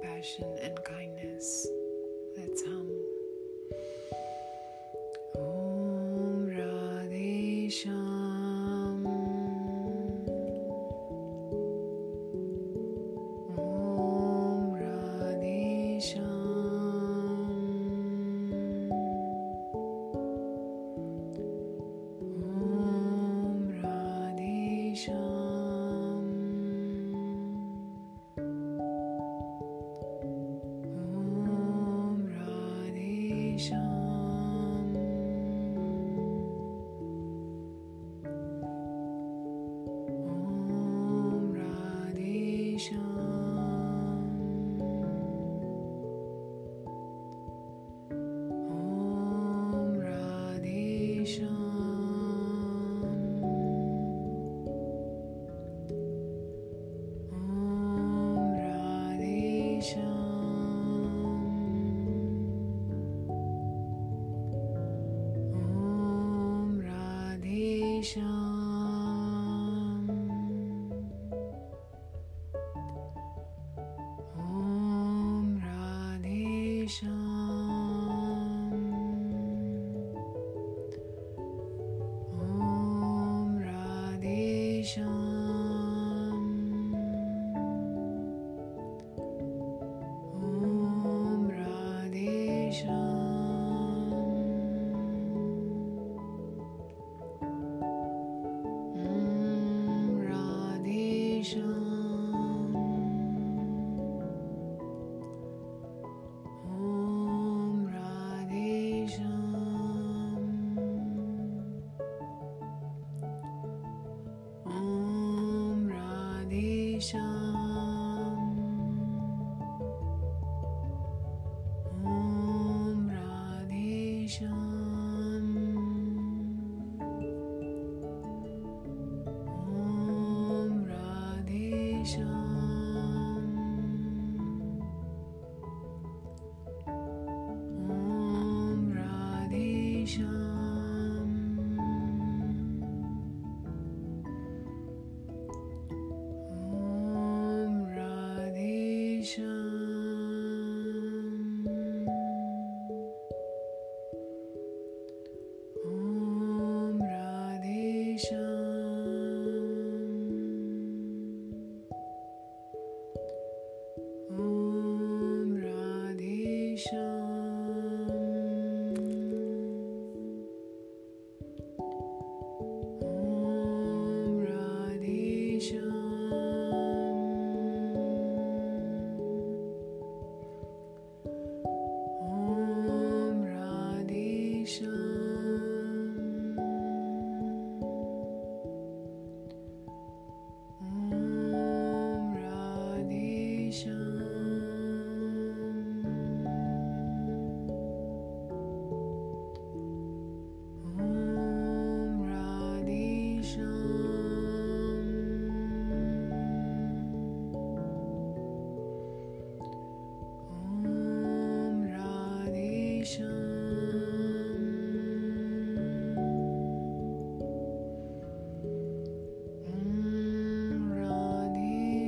compassion and kindness. Let's hum. Asia. salvation.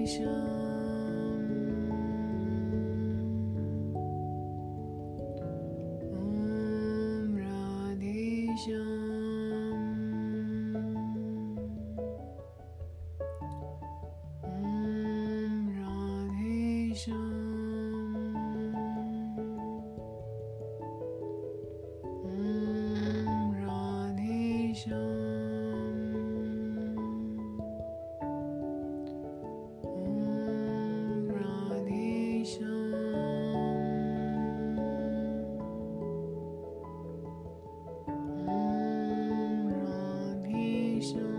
Meditation. Om Radhe Shyam. situation